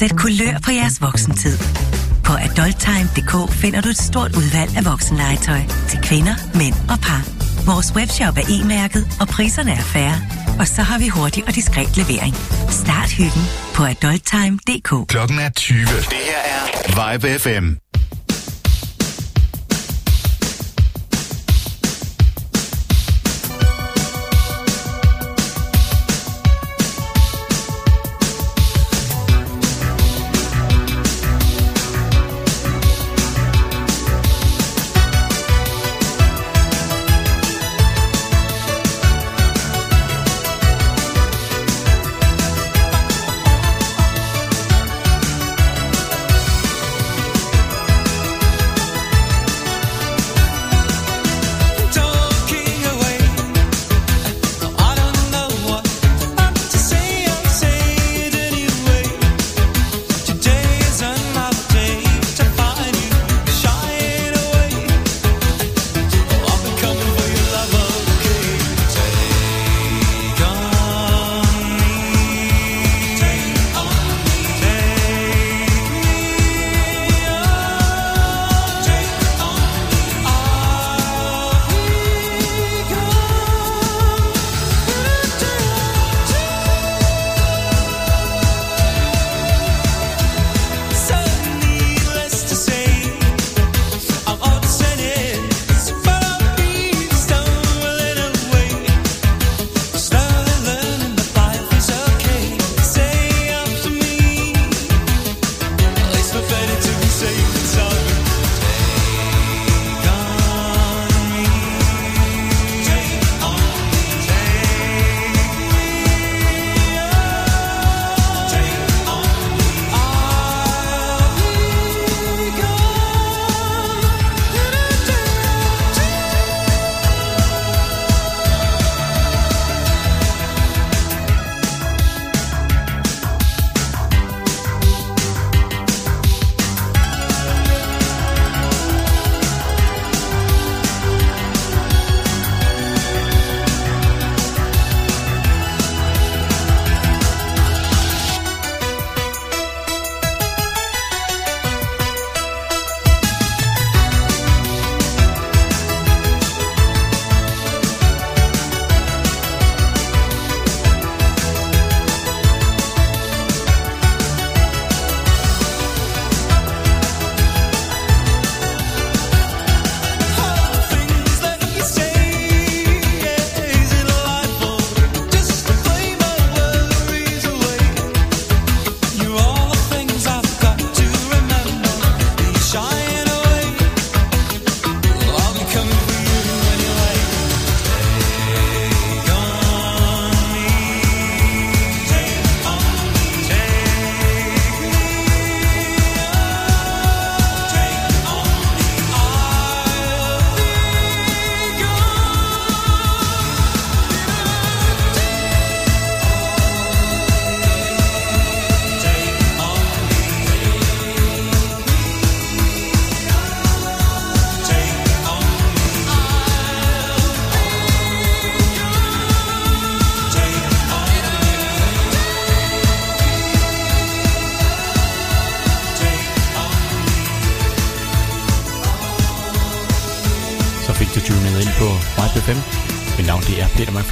Sæt kulør på jeres voksentid. På adulttime.dk finder du et stort udvalg af voksenlegetøj til kvinder, mænd og par. Vores webshop er e-mærket, og priserne er færre. Og så har vi hurtig og diskret levering. Start hyggen på adulttime.dk. Klokken er 20. Det her er Vibe FM.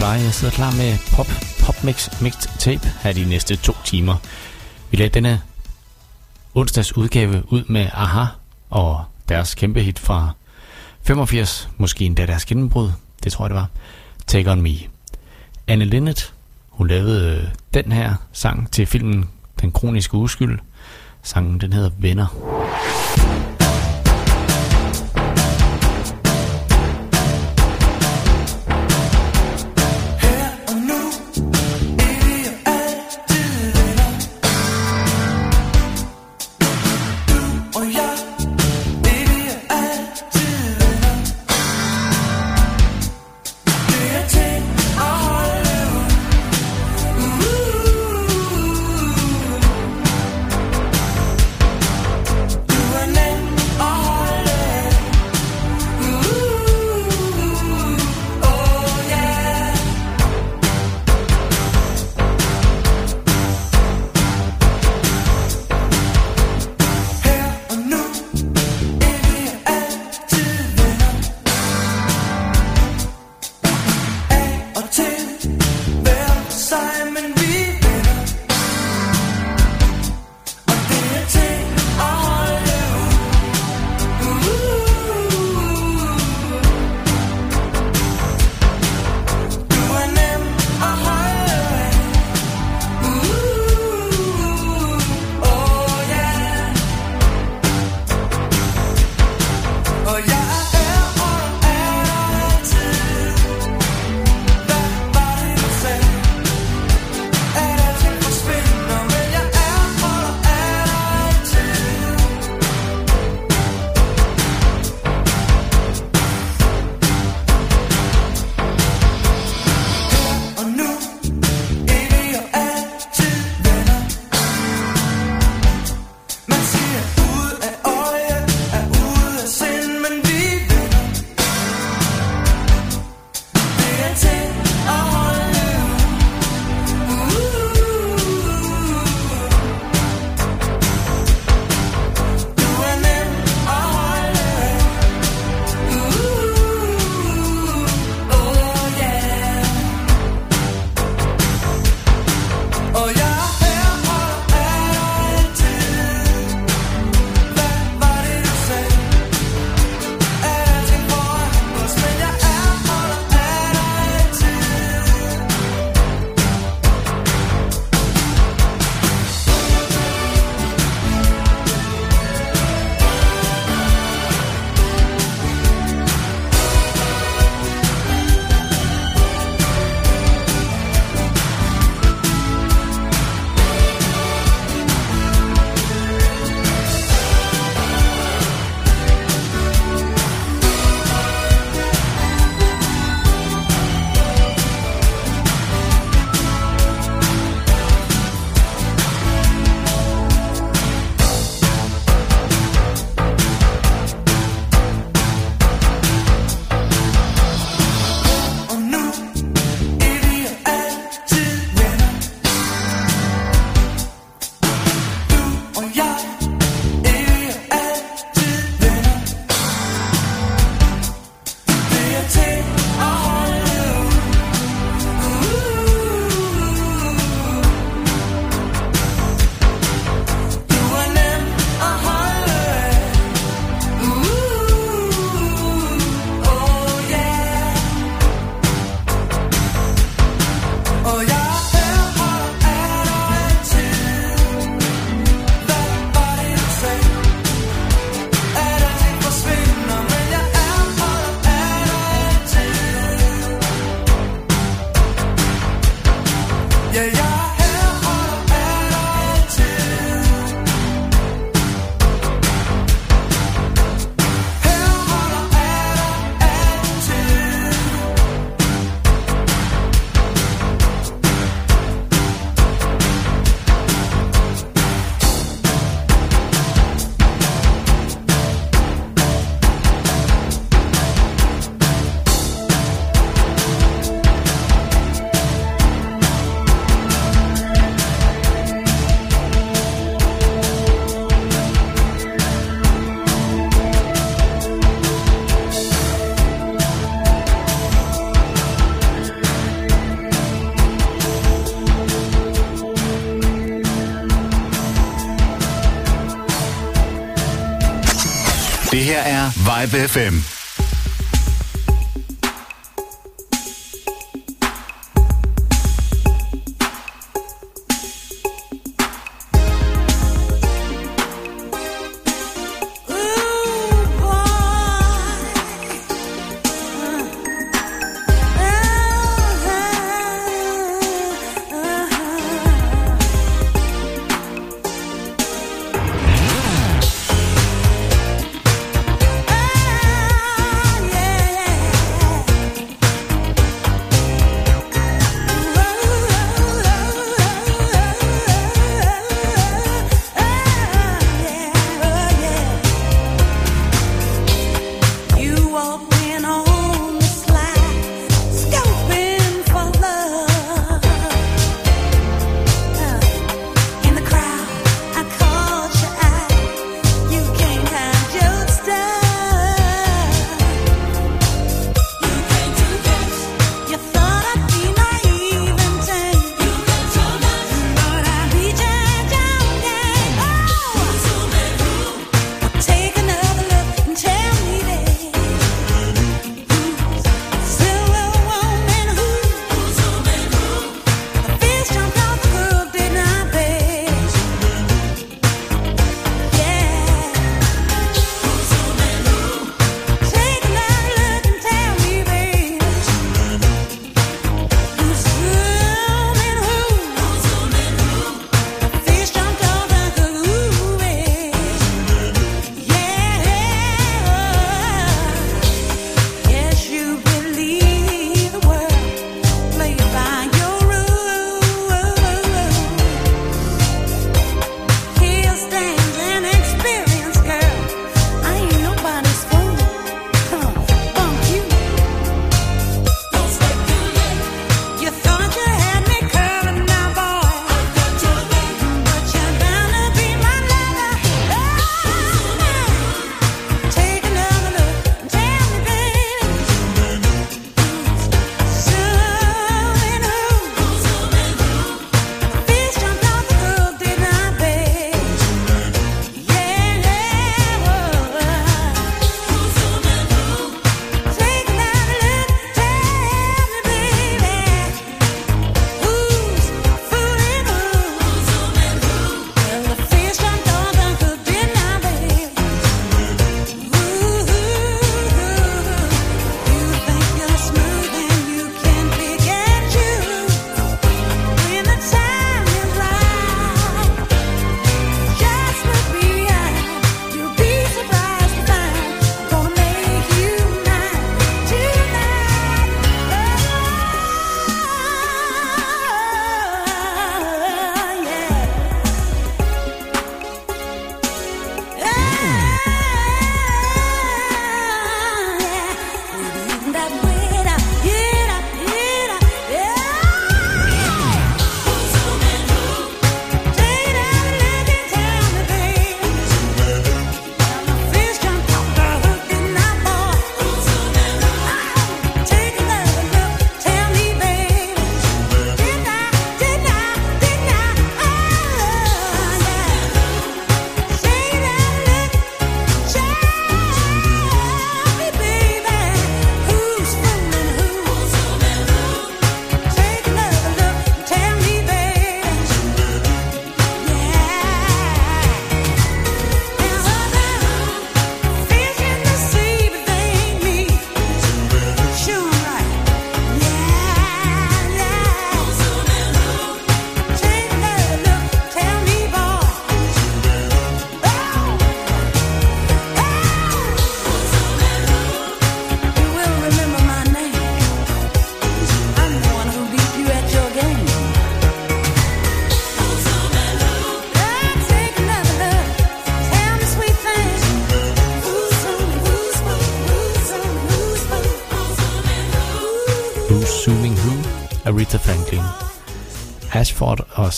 Jeg sidder klar med Pop, pop Mix Mixed Tape her de næste to timer. Vi lagde denne onsdags udgave ud med Aha og deres kæmpe hit fra 85, måske endda deres gennembrud, det tror jeg det var, Take On Me. Anne Linnet, hun lavede øh, den her sang til filmen Den Kroniske Uskyld. Sangen den hedder Venner. Live FM.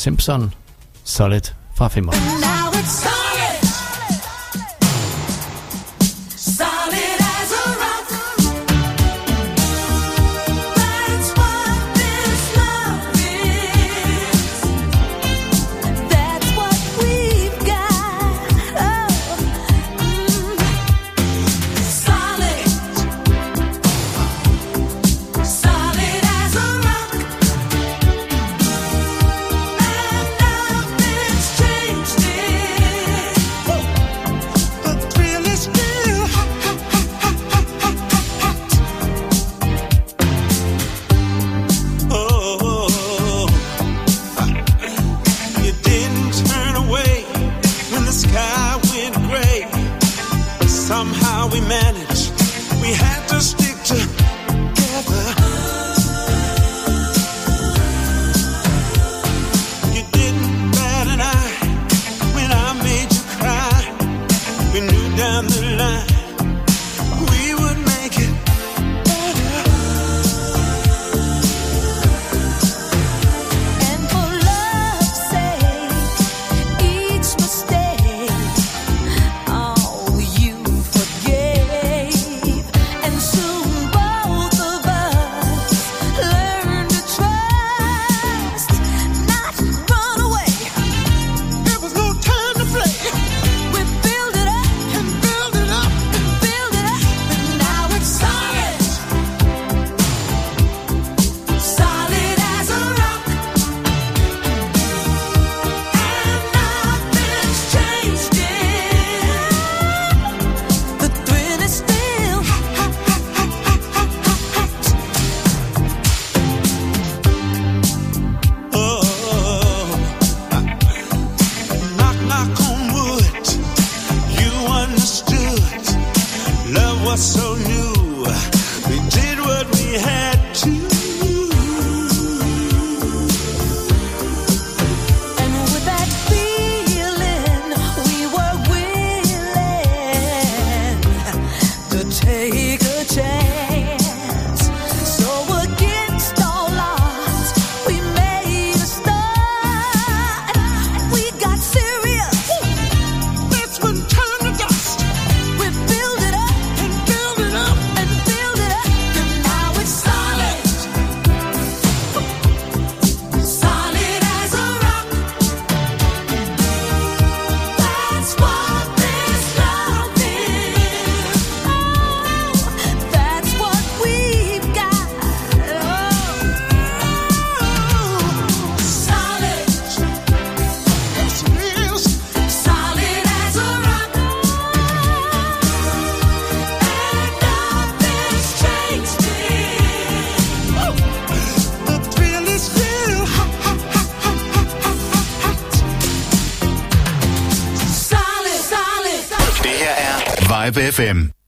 Simpson, Solid fra 5. Vibe FM.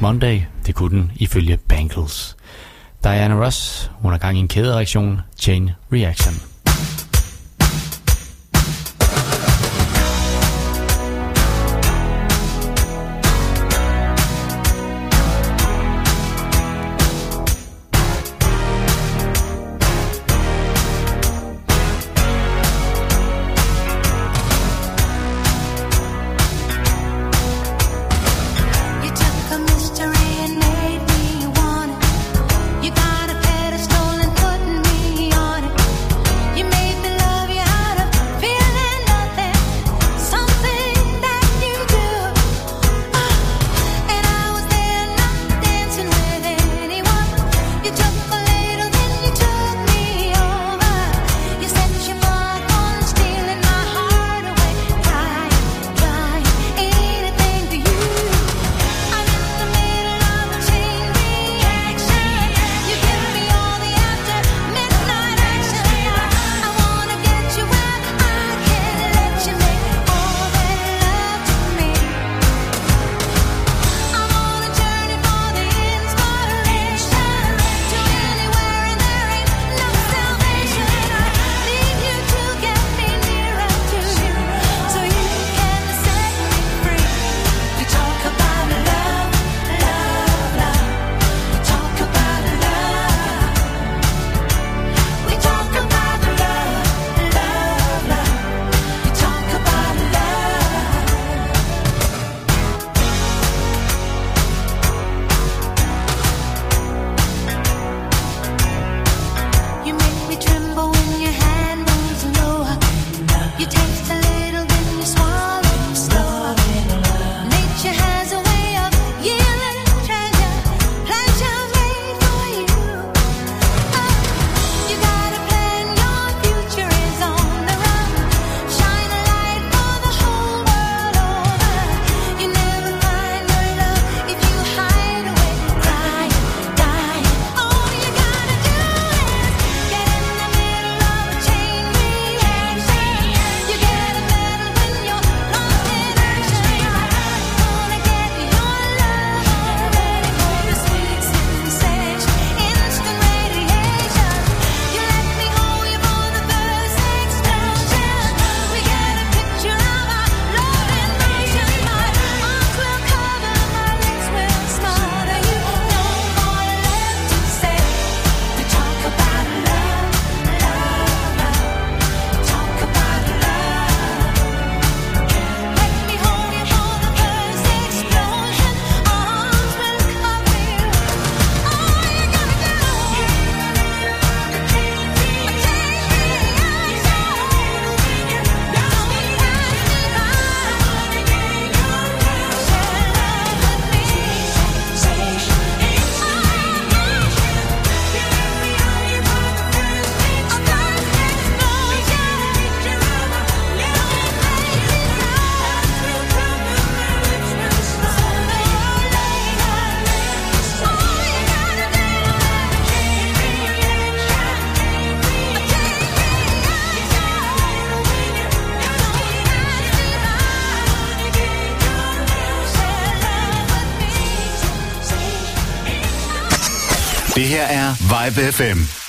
Monday. Det kunne den ifølge Bangles. Diana Ross, hun har gang i en kædereaktion, Chain Reaction. Her er Vibe FM.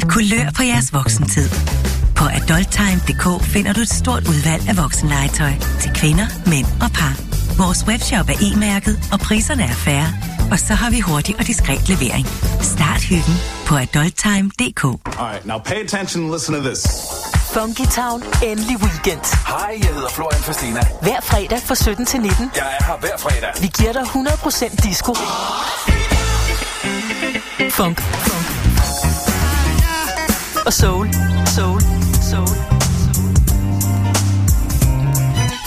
Sæt kulør på jeres voksentid. På adulttime.dk finder du et stort udvalg af voksenlegetøj til kvinder, mænd og par. Vores webshop er e-mærket, og priserne er færre. Og så har vi hurtig og diskret levering. Start hyggen på adulttime.dk. All right, now pay attention and listen to this. Funky Town, endelig weekend. Hej, jeg hedder Florian Fastina. Hver fredag fra 17 til 19. Jeg er her hver fredag. Vi giver dig 100% disco. Funk. Funk. Og soul. Soul. Soul.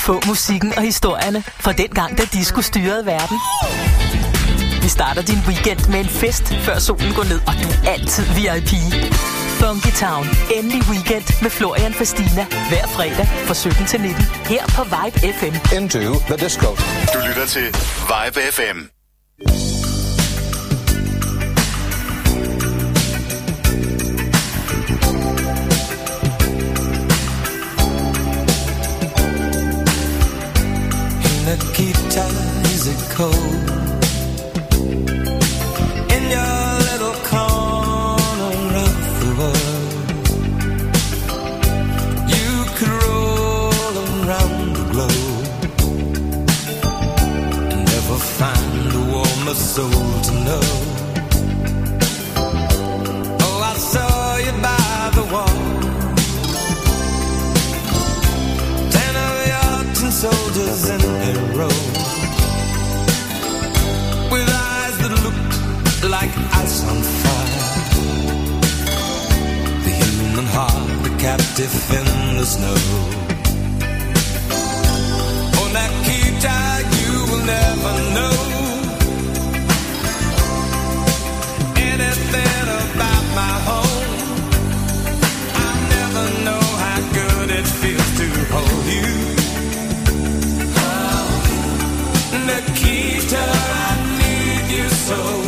Få musikken og historierne fra den gang, da disco styrede verden. Vi starter din weekend med en fest, før solen går ned, og du er altid VIP. Funky Town. Endelig weekend med Florian Fastina. Hver fredag fra 17 til 19. Her på Vibe FM. Into the disco. Du lytter til Vibe FM. Nikita, I need you so.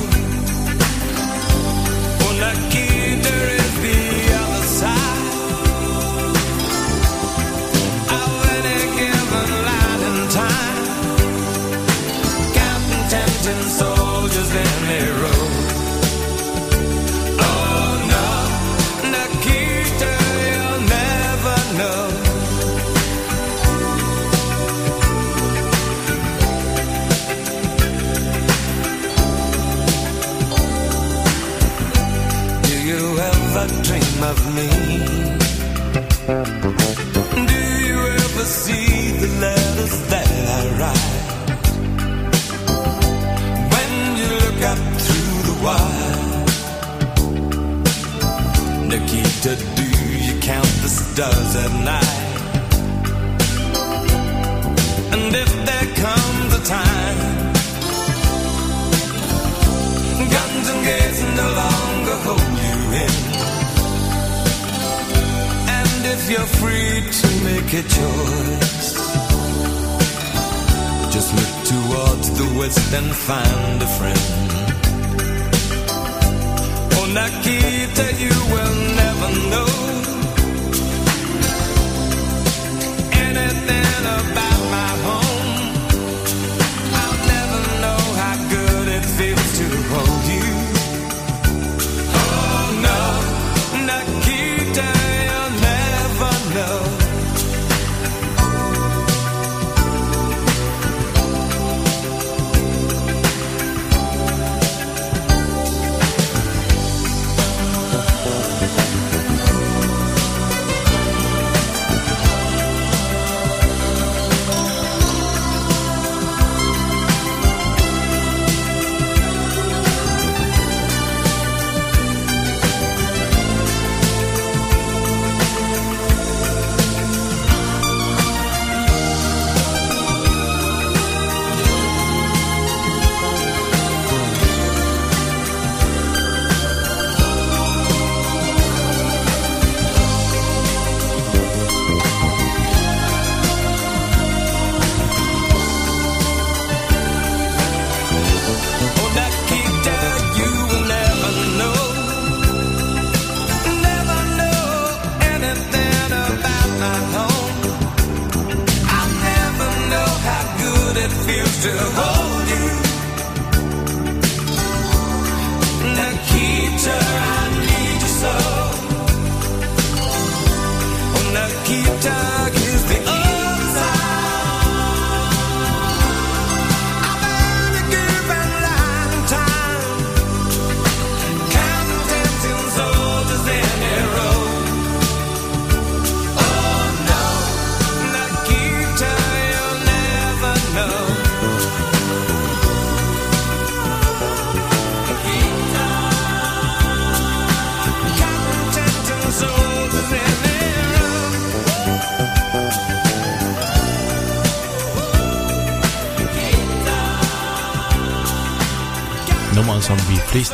Stars at night? And if there comes a time Guns and gates no longer hold you in. And if you're free to make a choice, just look towards the west and find a friend. Oh, Nikita, you will never know something about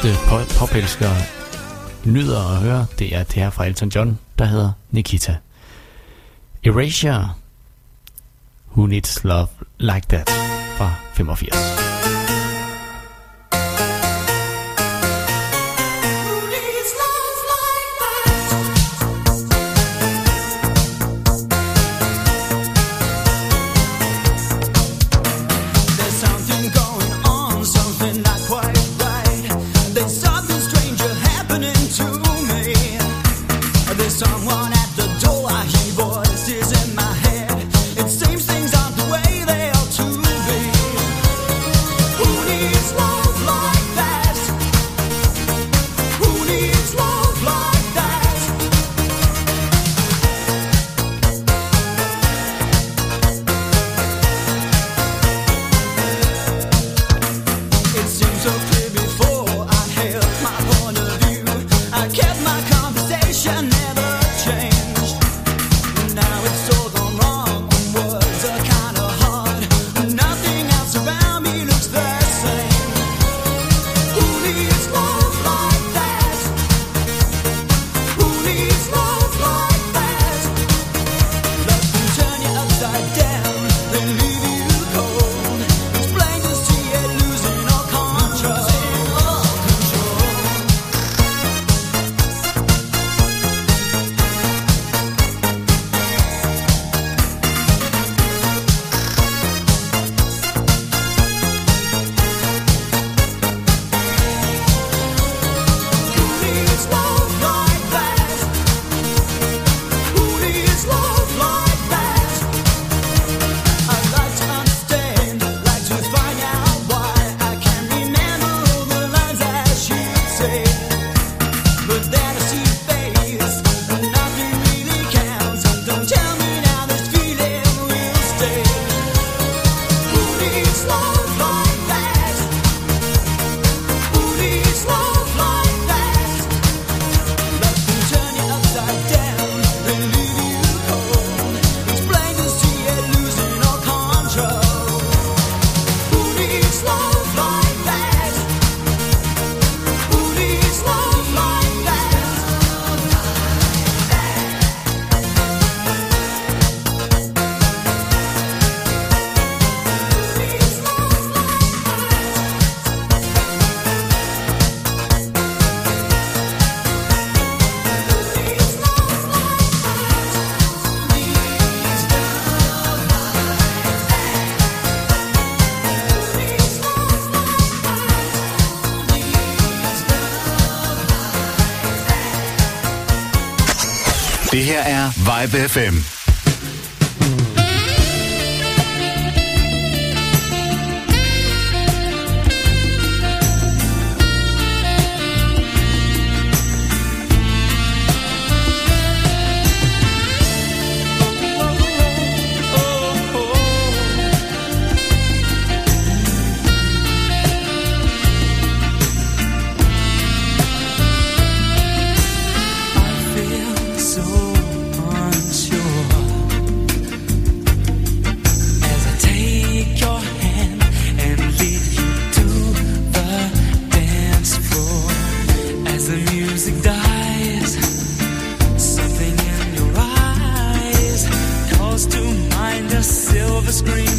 ofte popelskere nyder at høre, det er det her fra Elton John, der hedder Nikita. Erasure, Who Needs Love Like That fra 85. Vibe FM. the screen.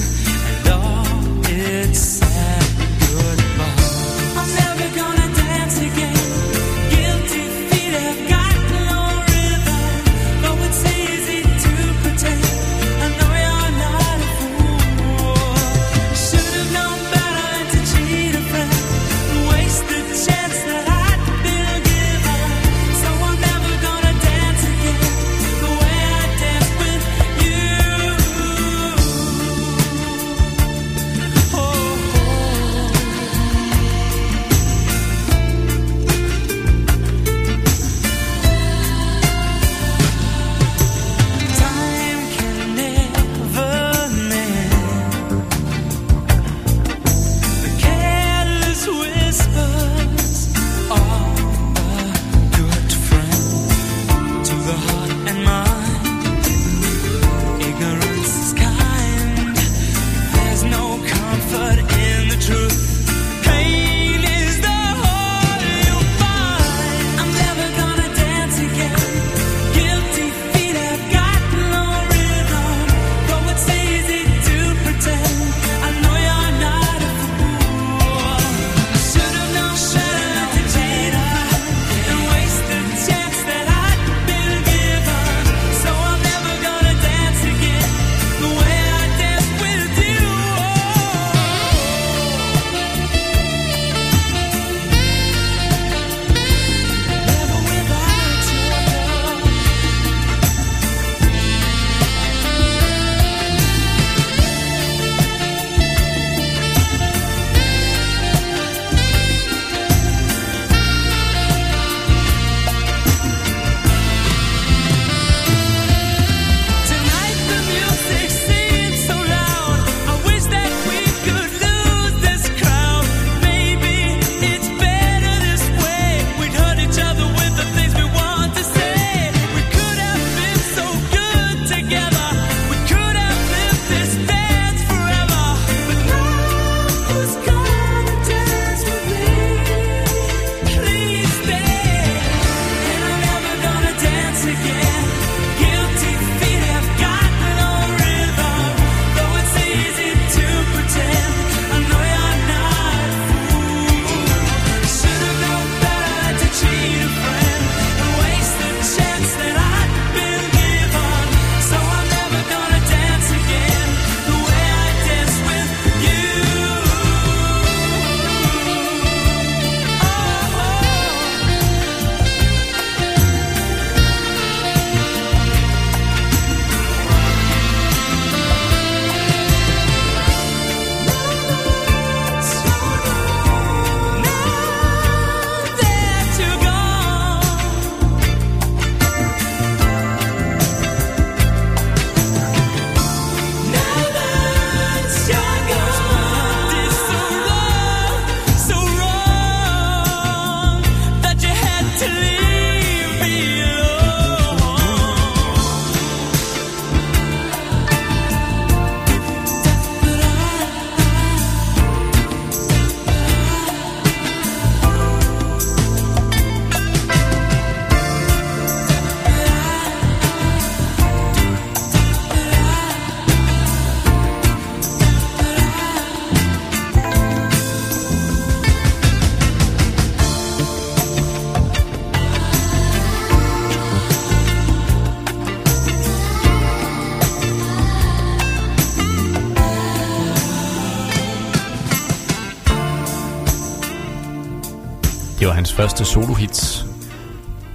første solohits.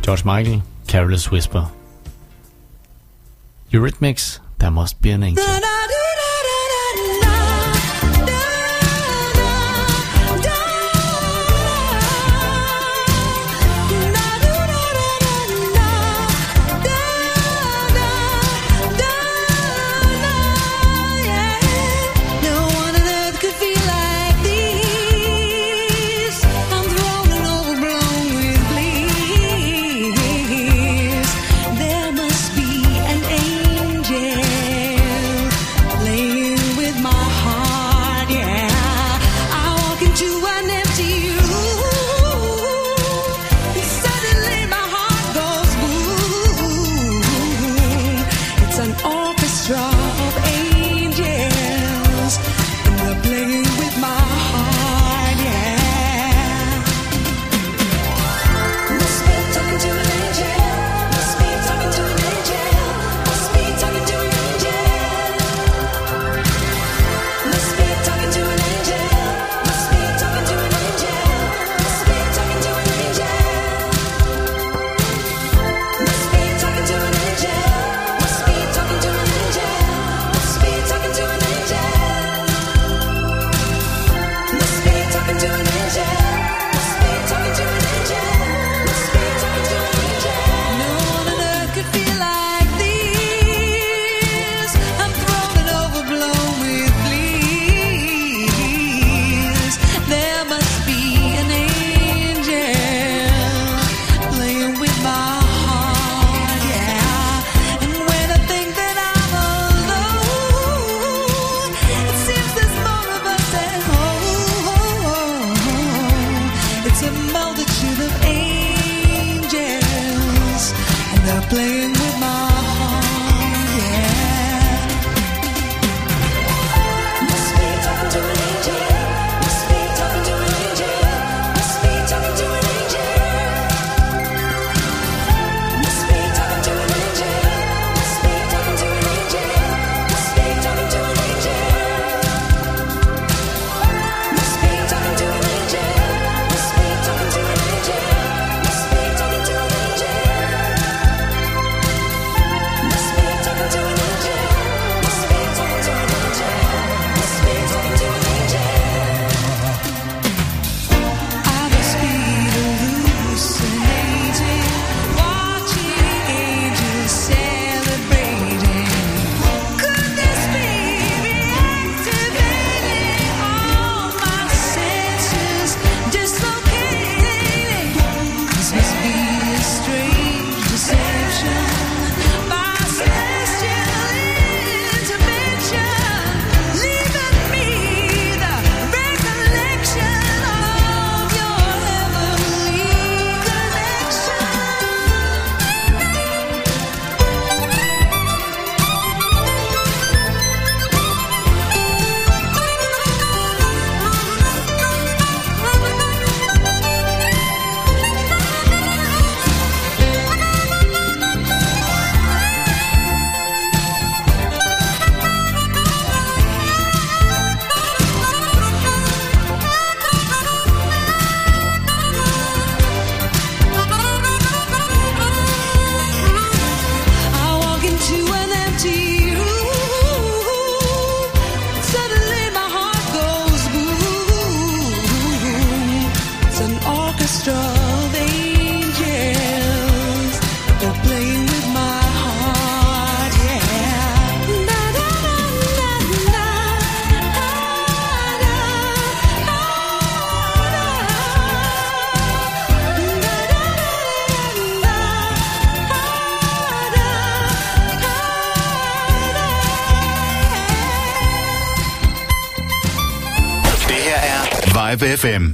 George Michael, Careless Whisper. Eurythmics, There Must Be an Angel. FM.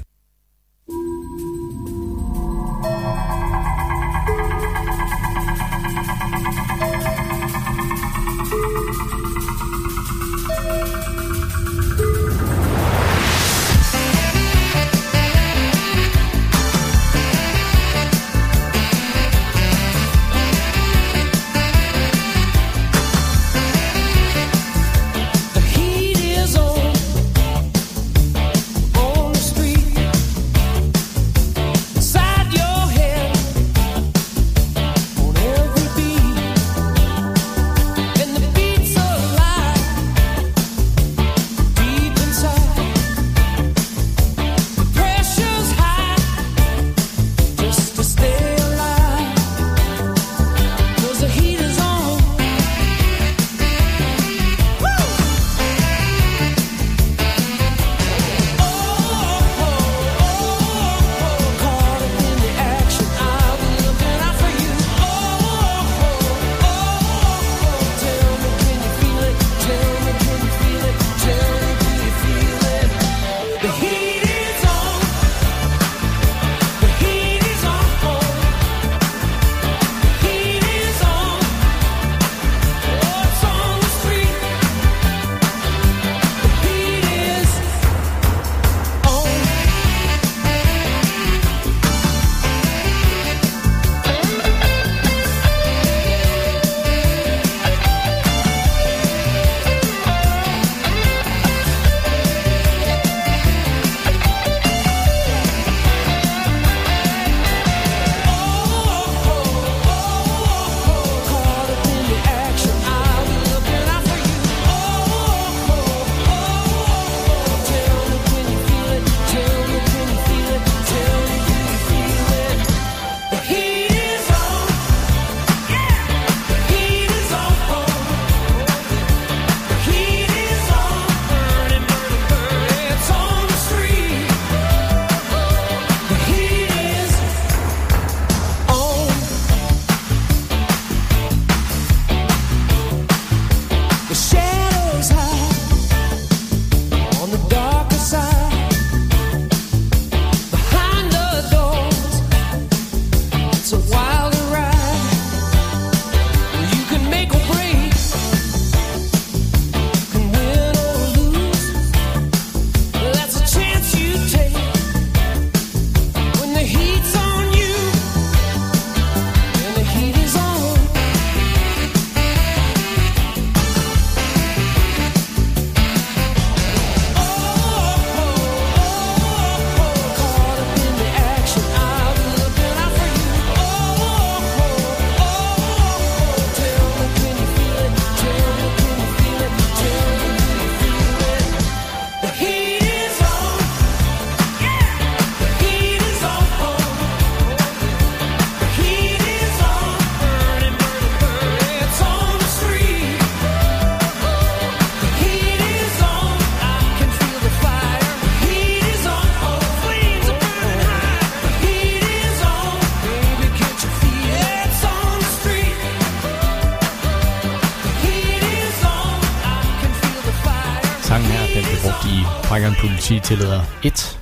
tillader 1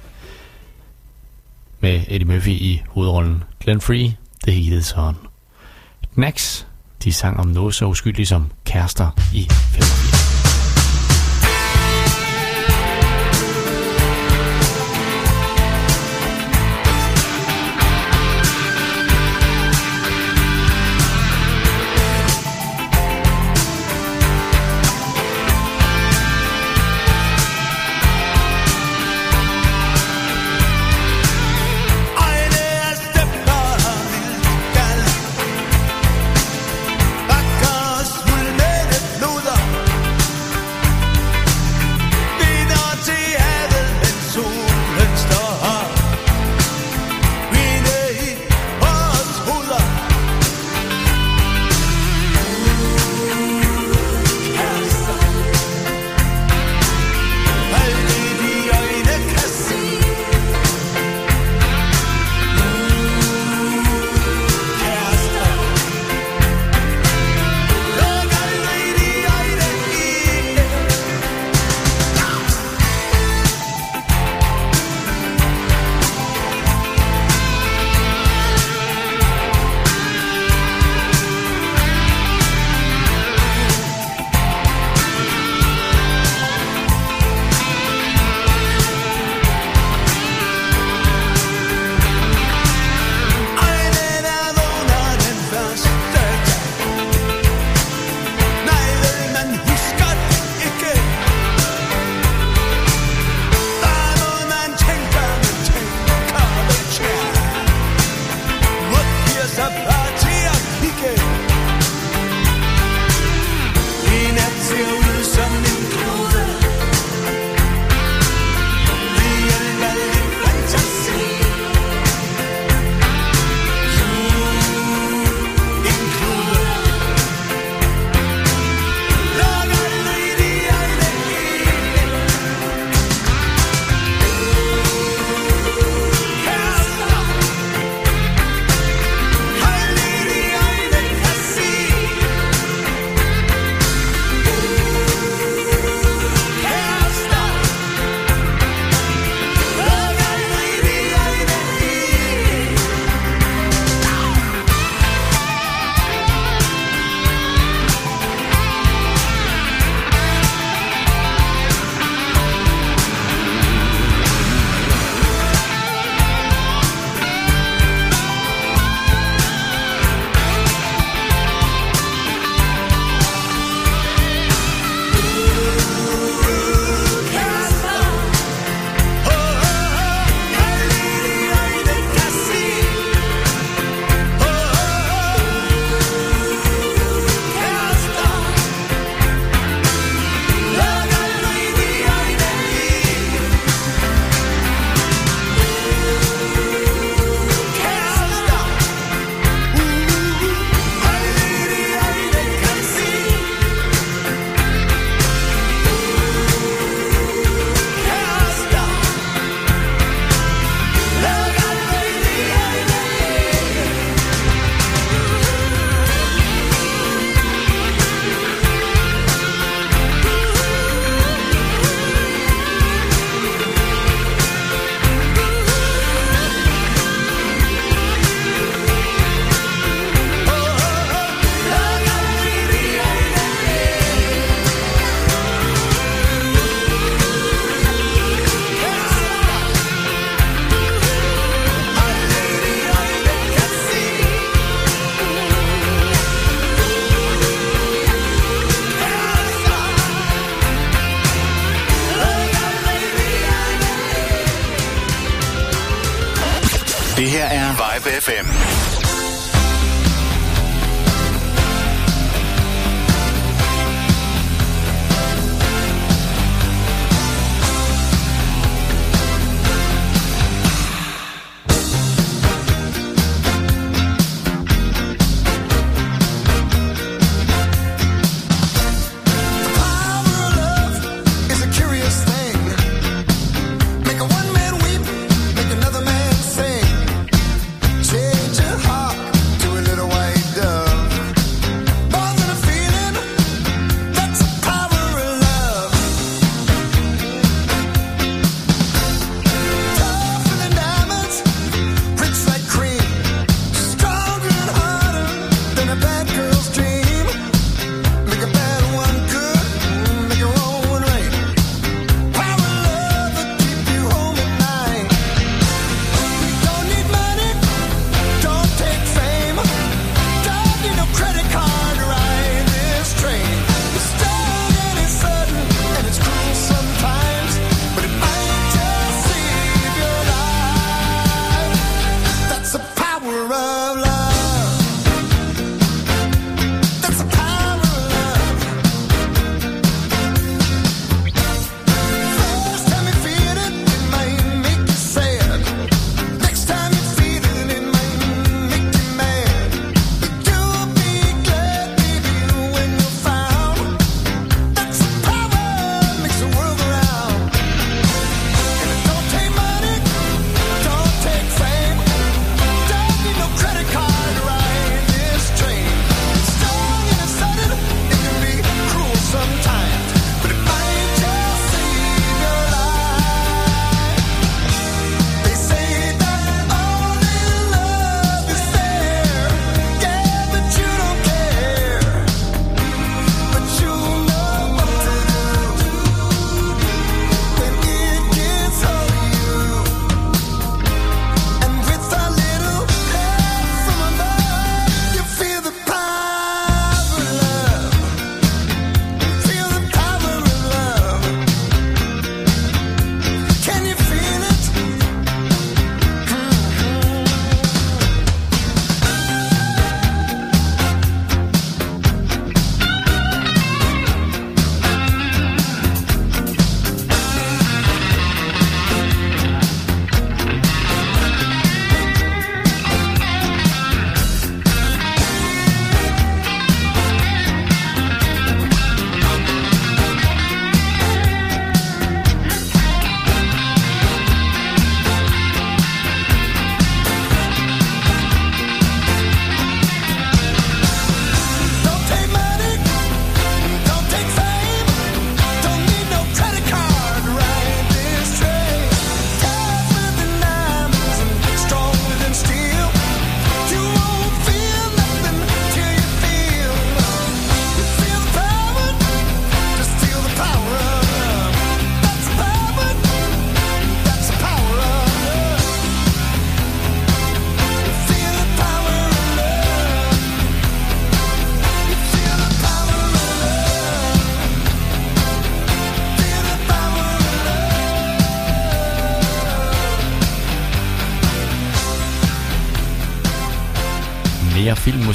med Eddie Murphy i hovedrollen. Glenn Free, The Heated Sun. Knacks, de sang om noget så uskyldigt som kærester i 85.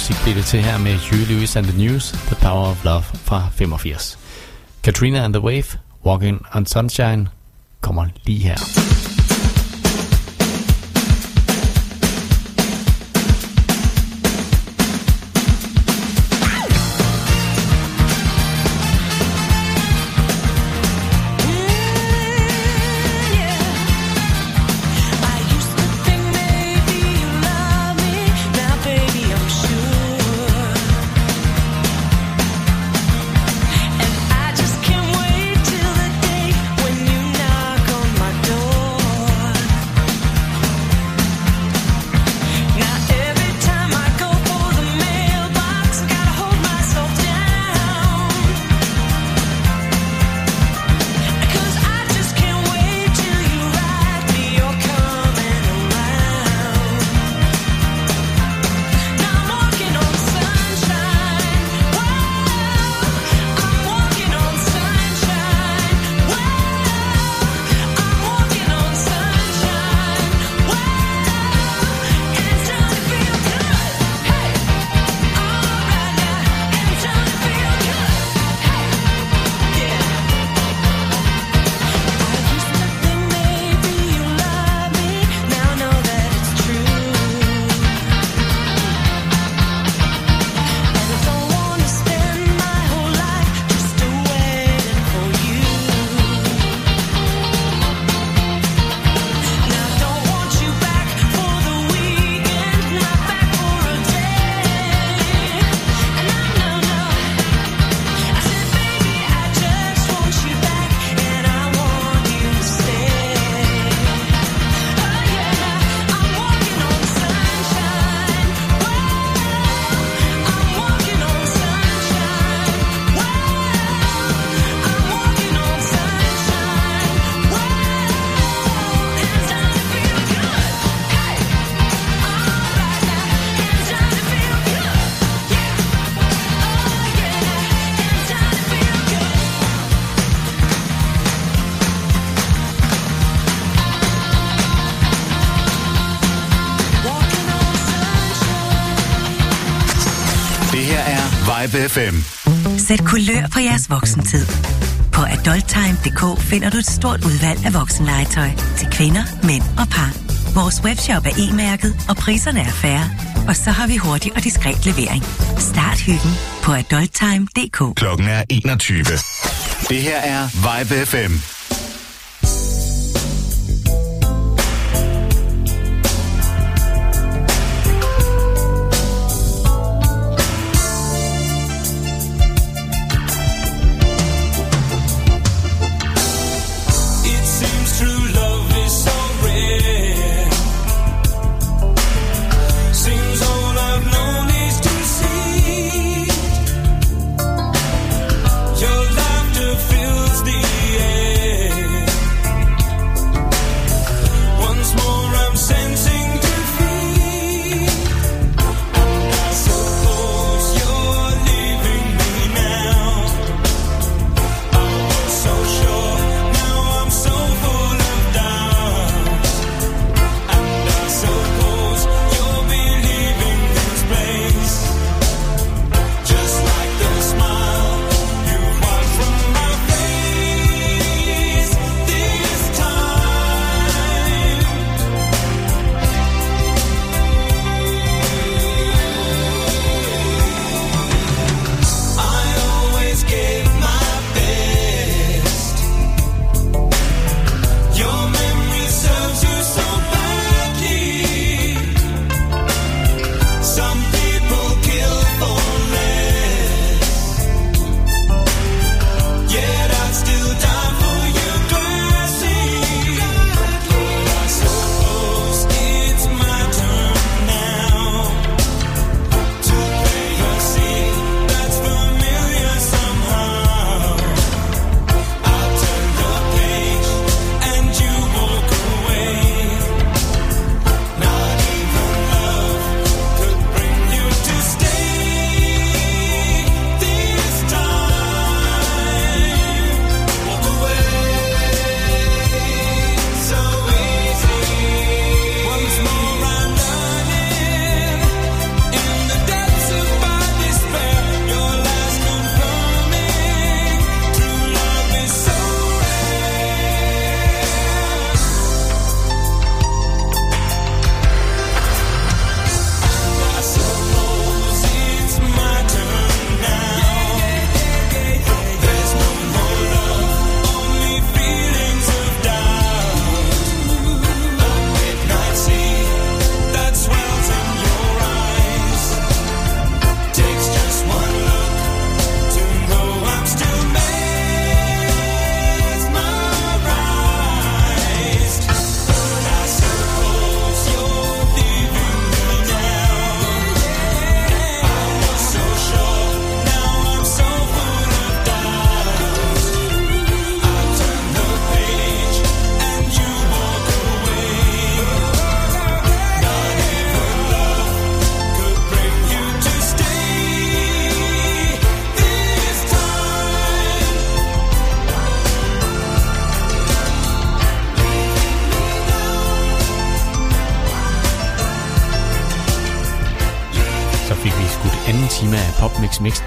musik blev det til her med Huey Lewis and the News, The Power of Love fra 85. Katrina and the Wave, Walking on Sunshine, kommer lige her. Live Sæt kulør på jeres voksentid. På adulttime.dk finder du et stort udvalg af voksenlegetøj til kvinder, mænd og par. Vores webshop er e-mærket, og priserne er færre. Og så har vi hurtig og diskret levering. Start hyggen på adulttime.dk. Klokken er 21. Det her er Vibe FM.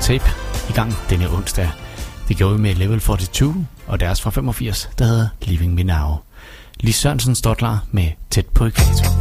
Tape i gang denne onsdag. Det gjorde vi med Level 42 og deres fra 85, der hedder Living Me Now. Lis Sørensen står klar med Tæt på ekvator.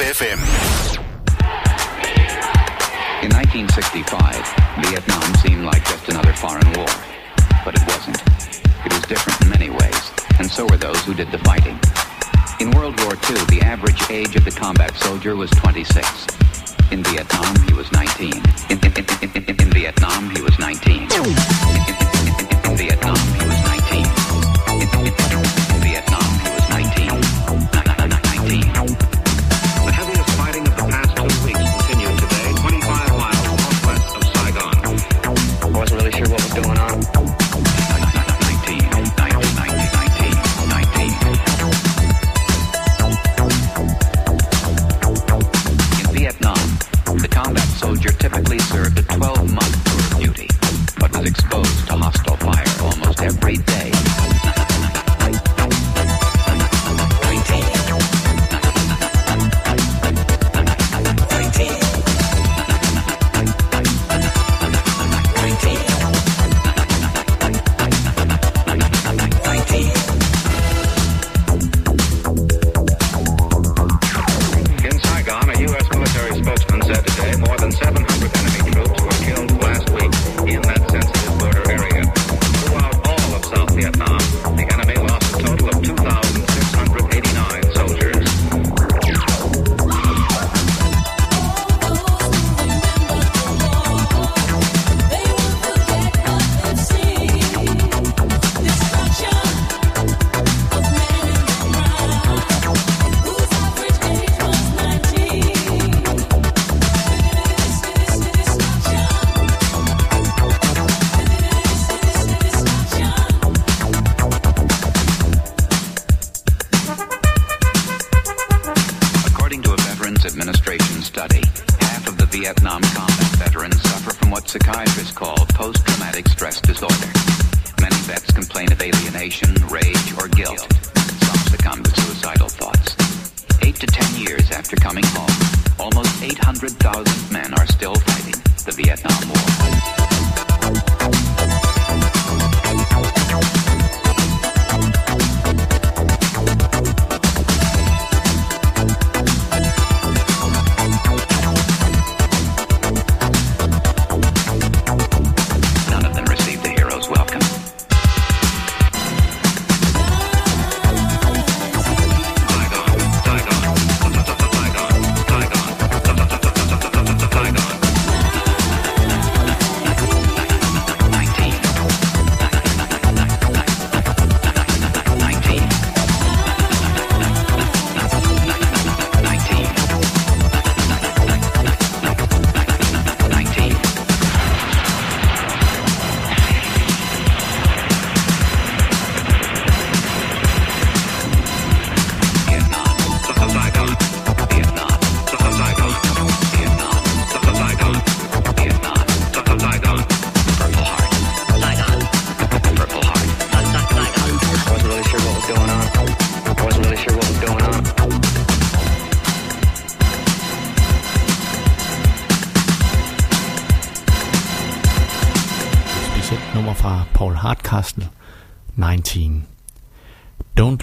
Er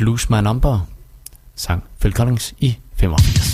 Lose My Number, sang Phil Collins i 85.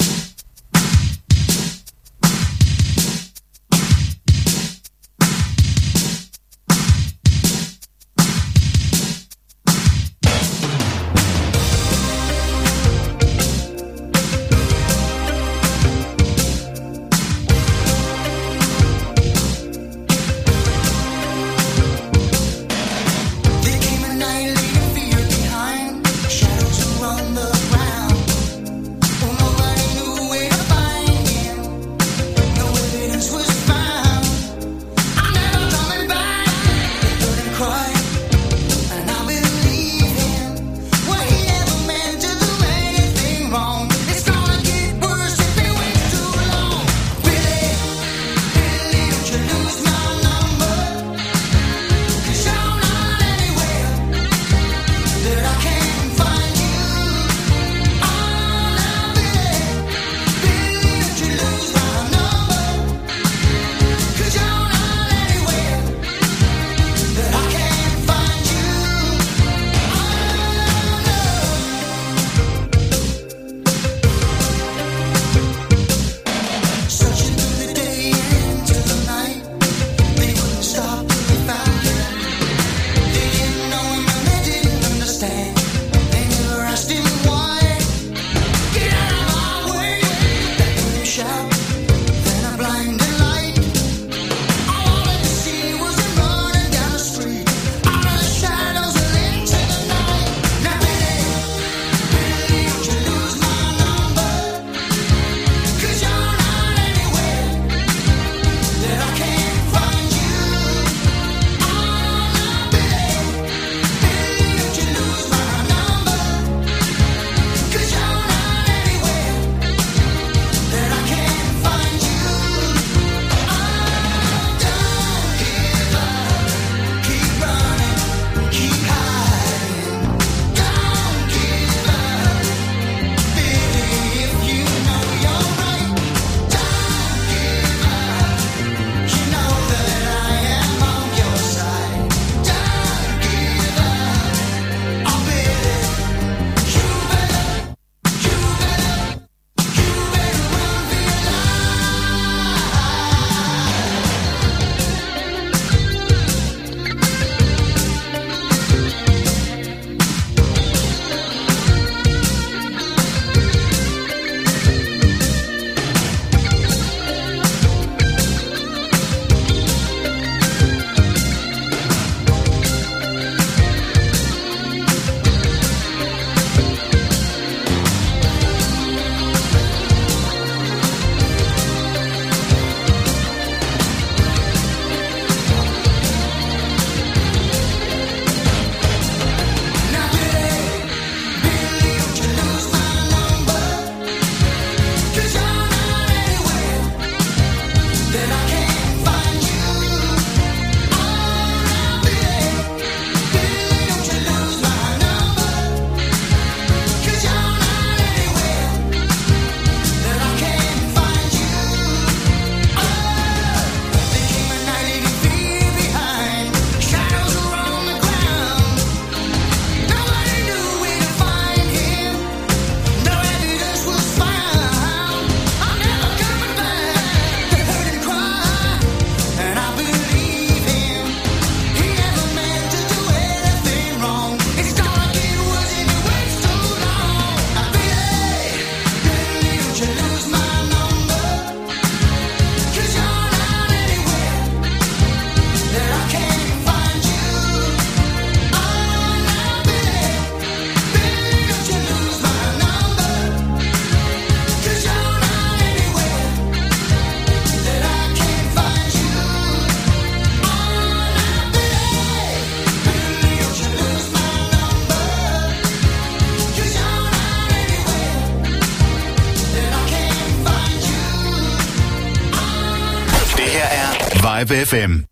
Live FM.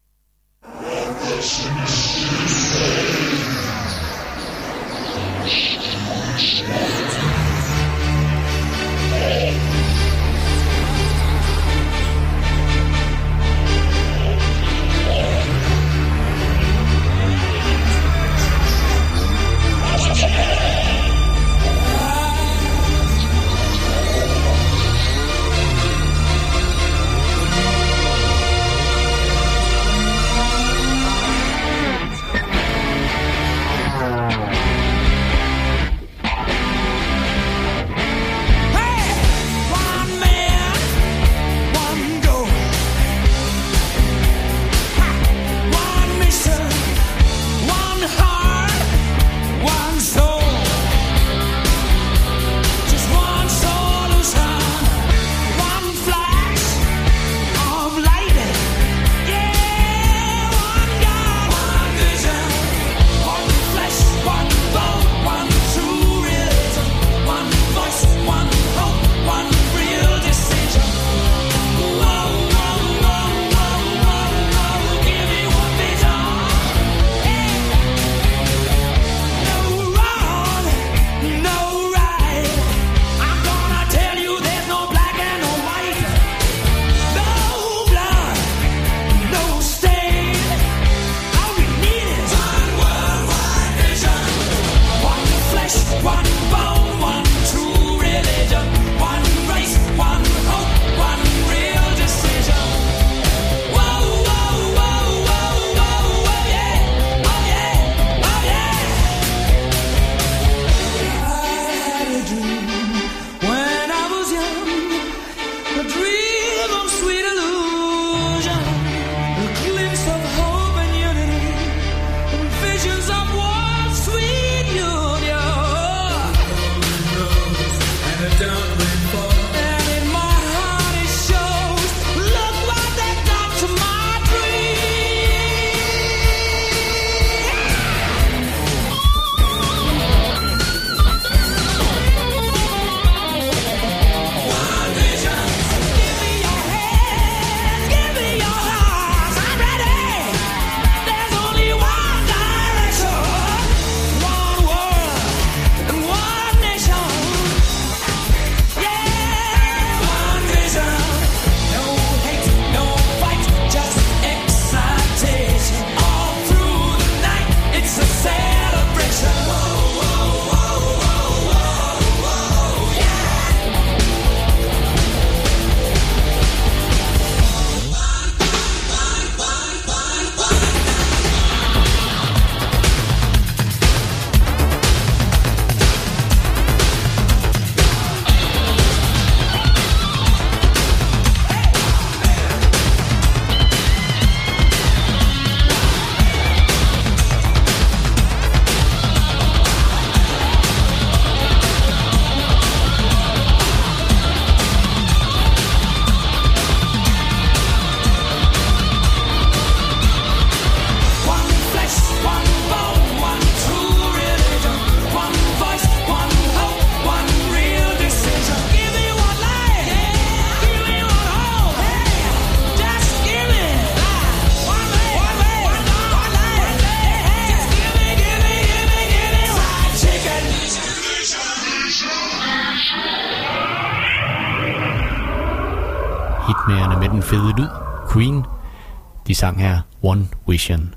Sang her One Vision.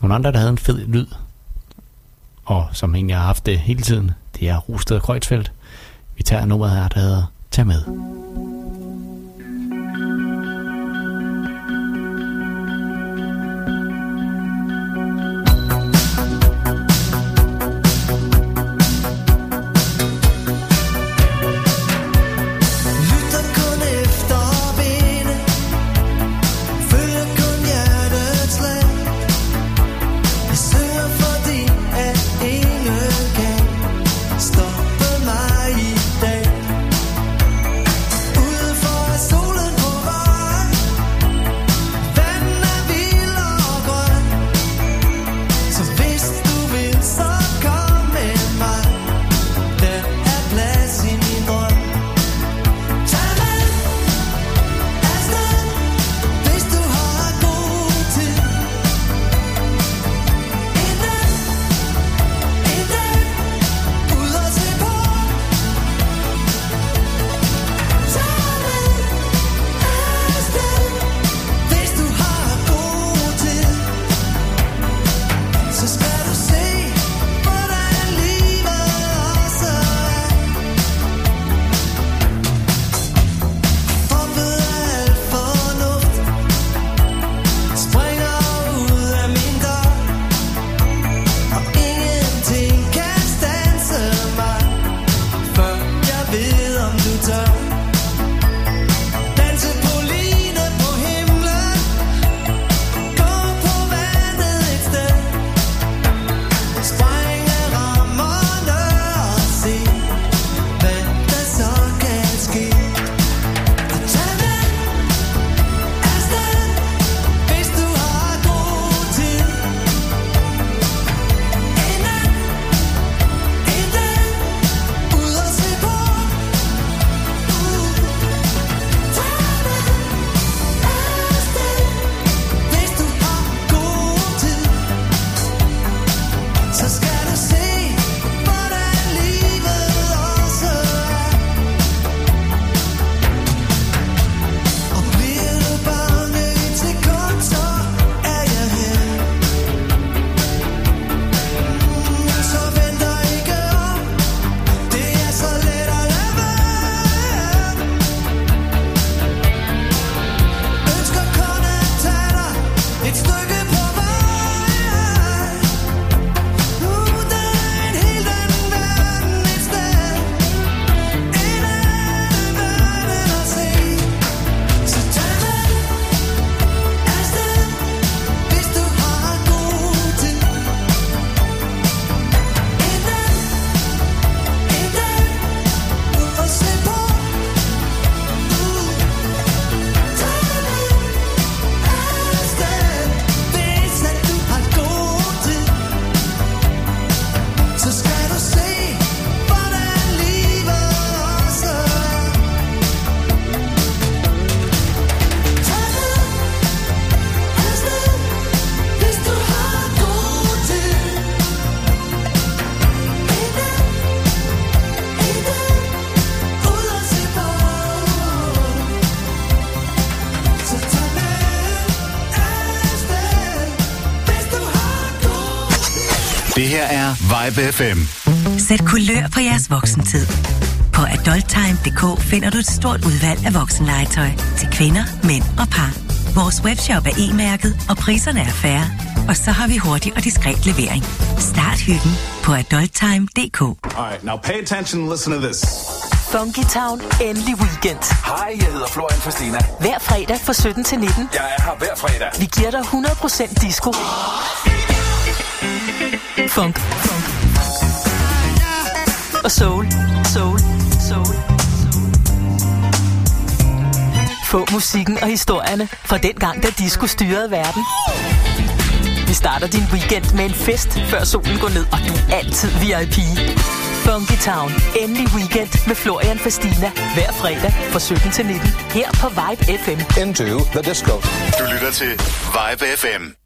Nogle andre, der havde en fed lyd, og som egentlig har haft det hele tiden, det er Rosted og Vi tager nummeret her, der hedder Tag med. Her er Vibe FM. Sæt kulør på jeres voksentid. På adulttime.dk finder du et stort udvalg af voksenlegetøj til kvinder, mænd og par. Vores webshop er e-mærket, og priserne er færre. Og så har vi hurtig og diskret levering. Start hyggen på adulttime.dk. All right, now pay attention and listen to this. Funky Town, endelig weekend. Hej, jeg hedder Florian Fastina. Hver fredag fra 17 til 19. Jeg er her hver fredag. Vi giver dig 100% disco. Funk. Funk. Og soul. Soul. Soul. Få musikken og historierne fra den gang, da disco styrede verden. Vi starter din weekend med en fest, før solen går ned, og du er altid VIP. Funky Town. Endelig weekend med Florian Fastina. Hver fredag fra 17 til 19. Her på Vibe FM. Into the disco. Du lytter til Vibe FM.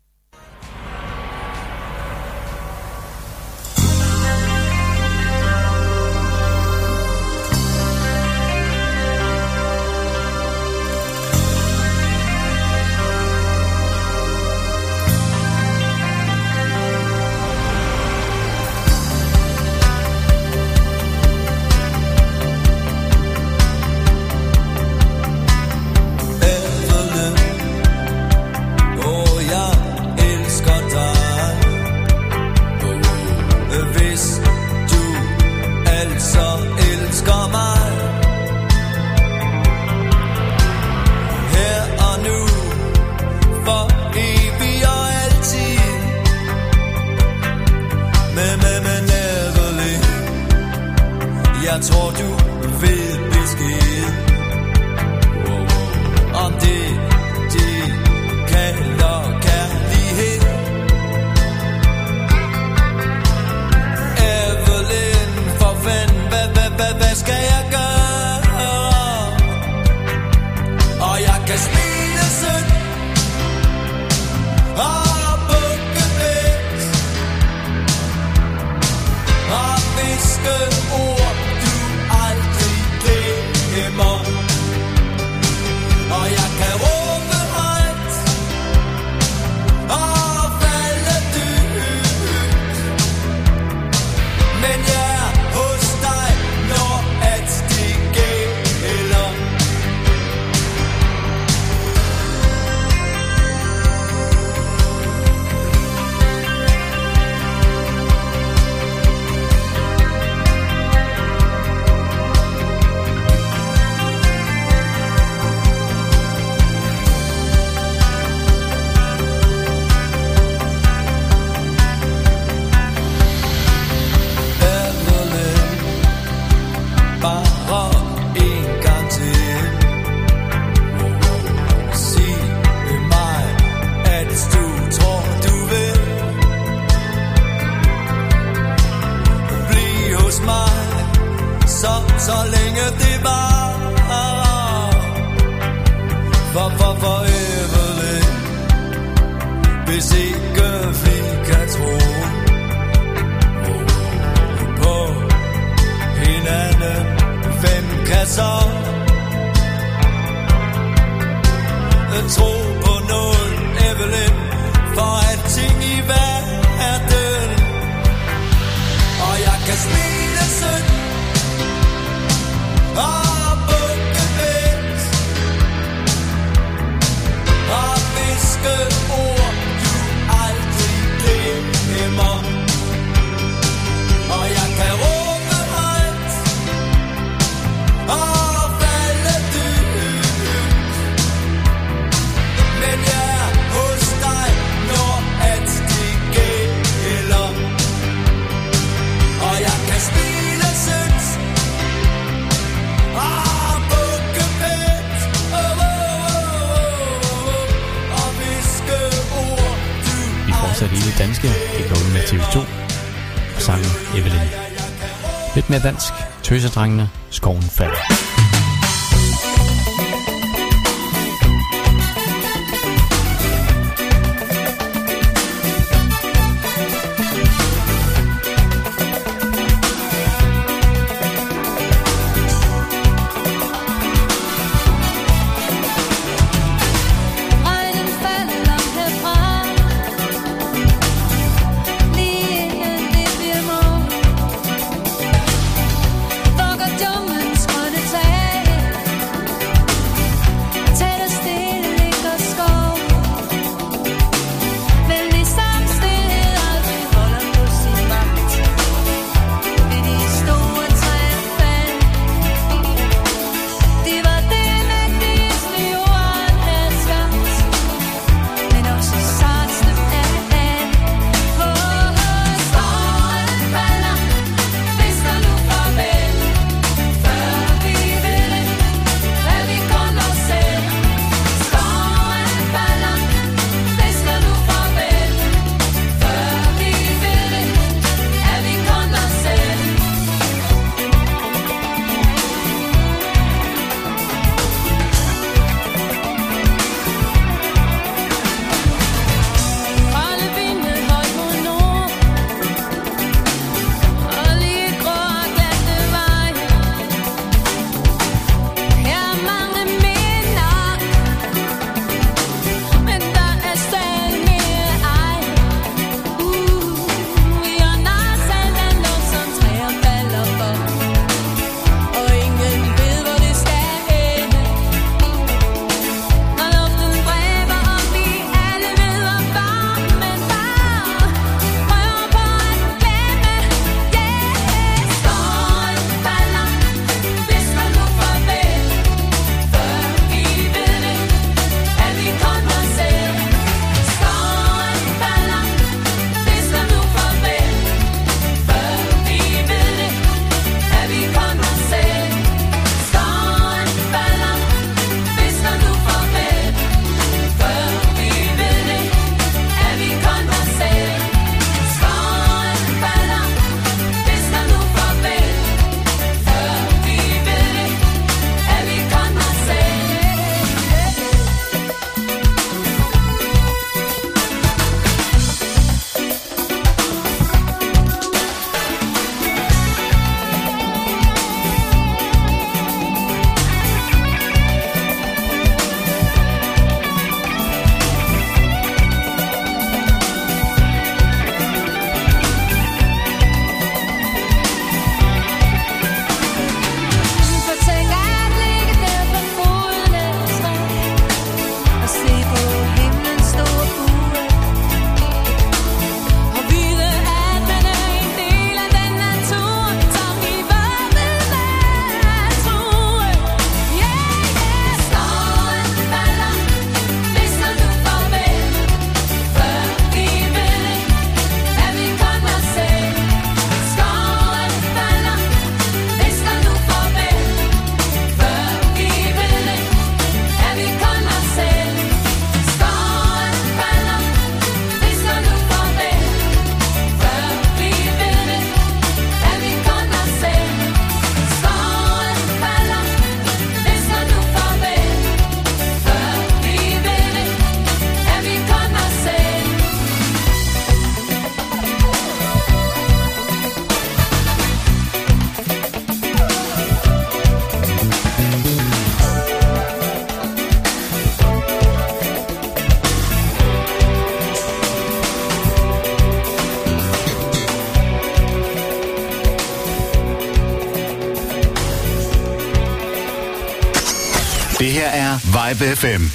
Dansk. Tøsedrengene. Skoven falder. FFM.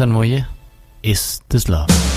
Jason Moye, Is This Love.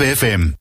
Trip FM.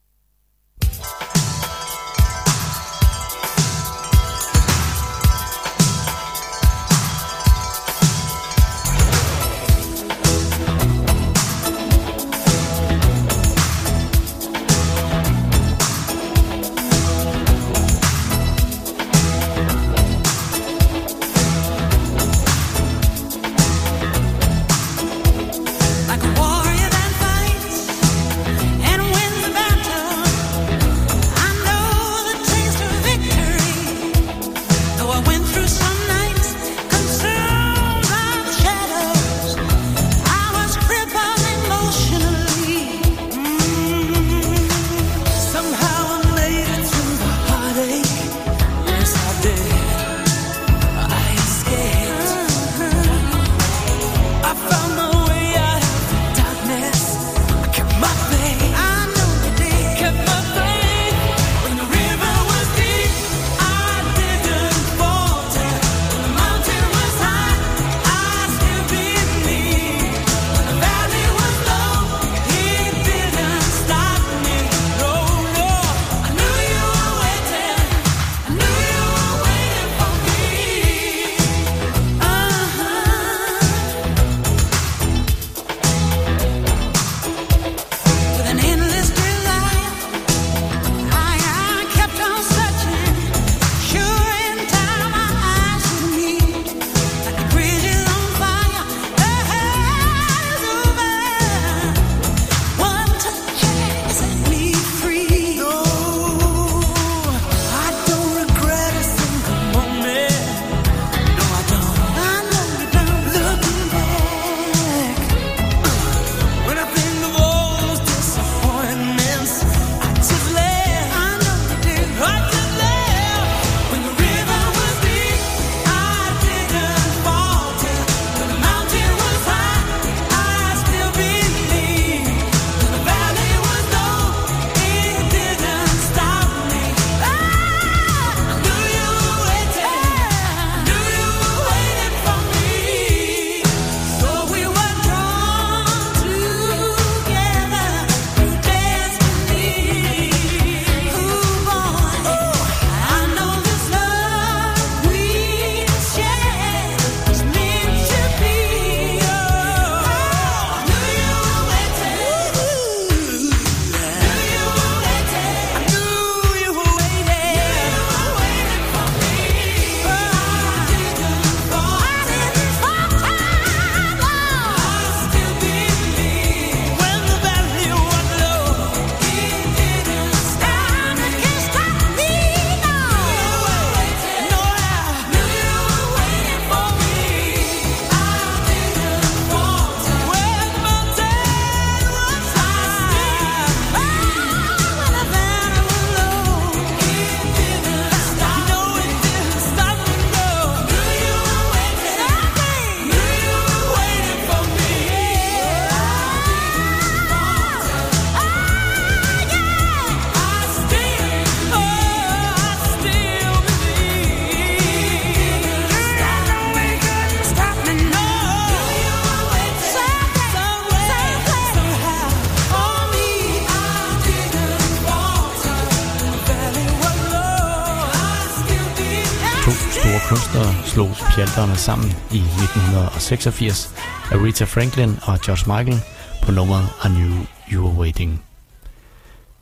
Tempterne sammen i 1986 af Rita Franklin og George Michael på nummeret I Knew You Were Waiting.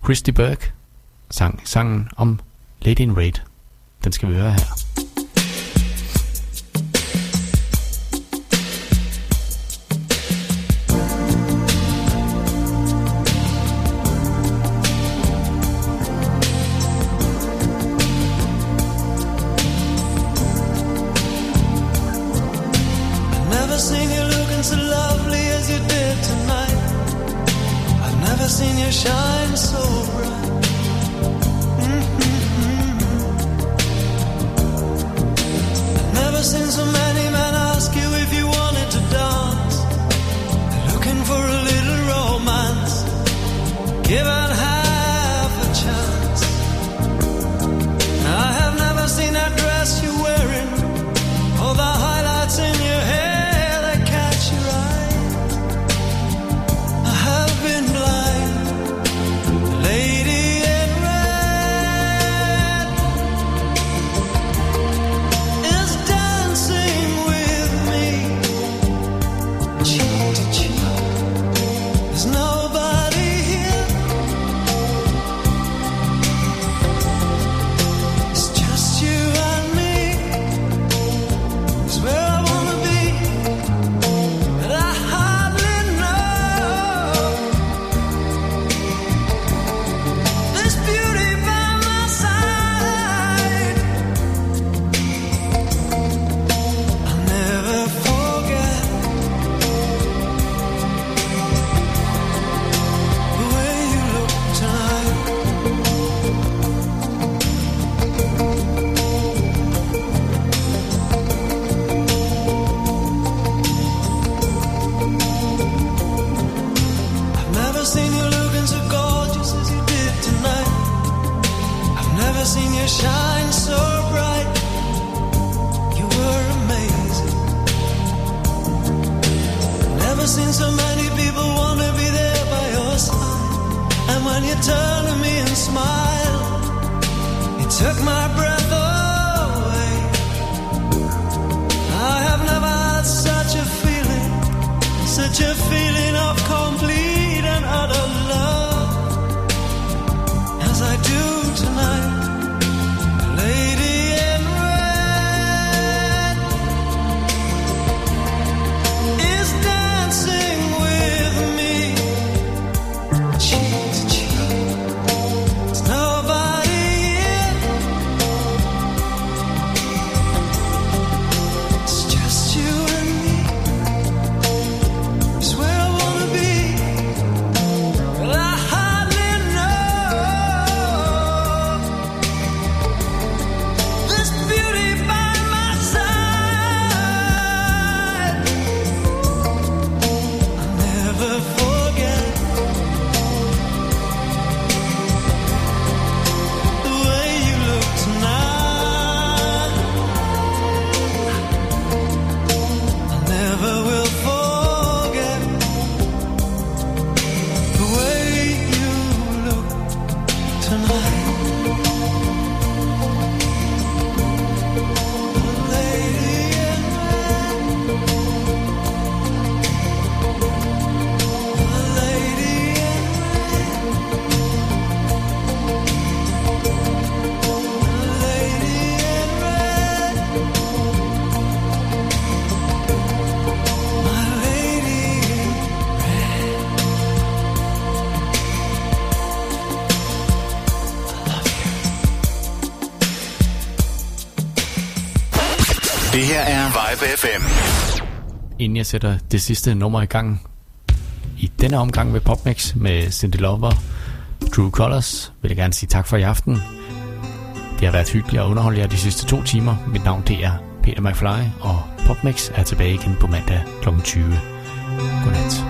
Christy Burke sang sangen om Lady in Red. Den skal vi høre her. Live FM. Inden jeg sætter det sidste nummer i gang i denne omgang med PopMix med Cindy Lover, True Colors, vil jeg gerne sige tak for i aften. Det har været hyggeligt at underholde jer de sidste to timer. Mit navn det er Peter McFly, og PopMix er tilbage igen på mandag kl. 20. Godnat.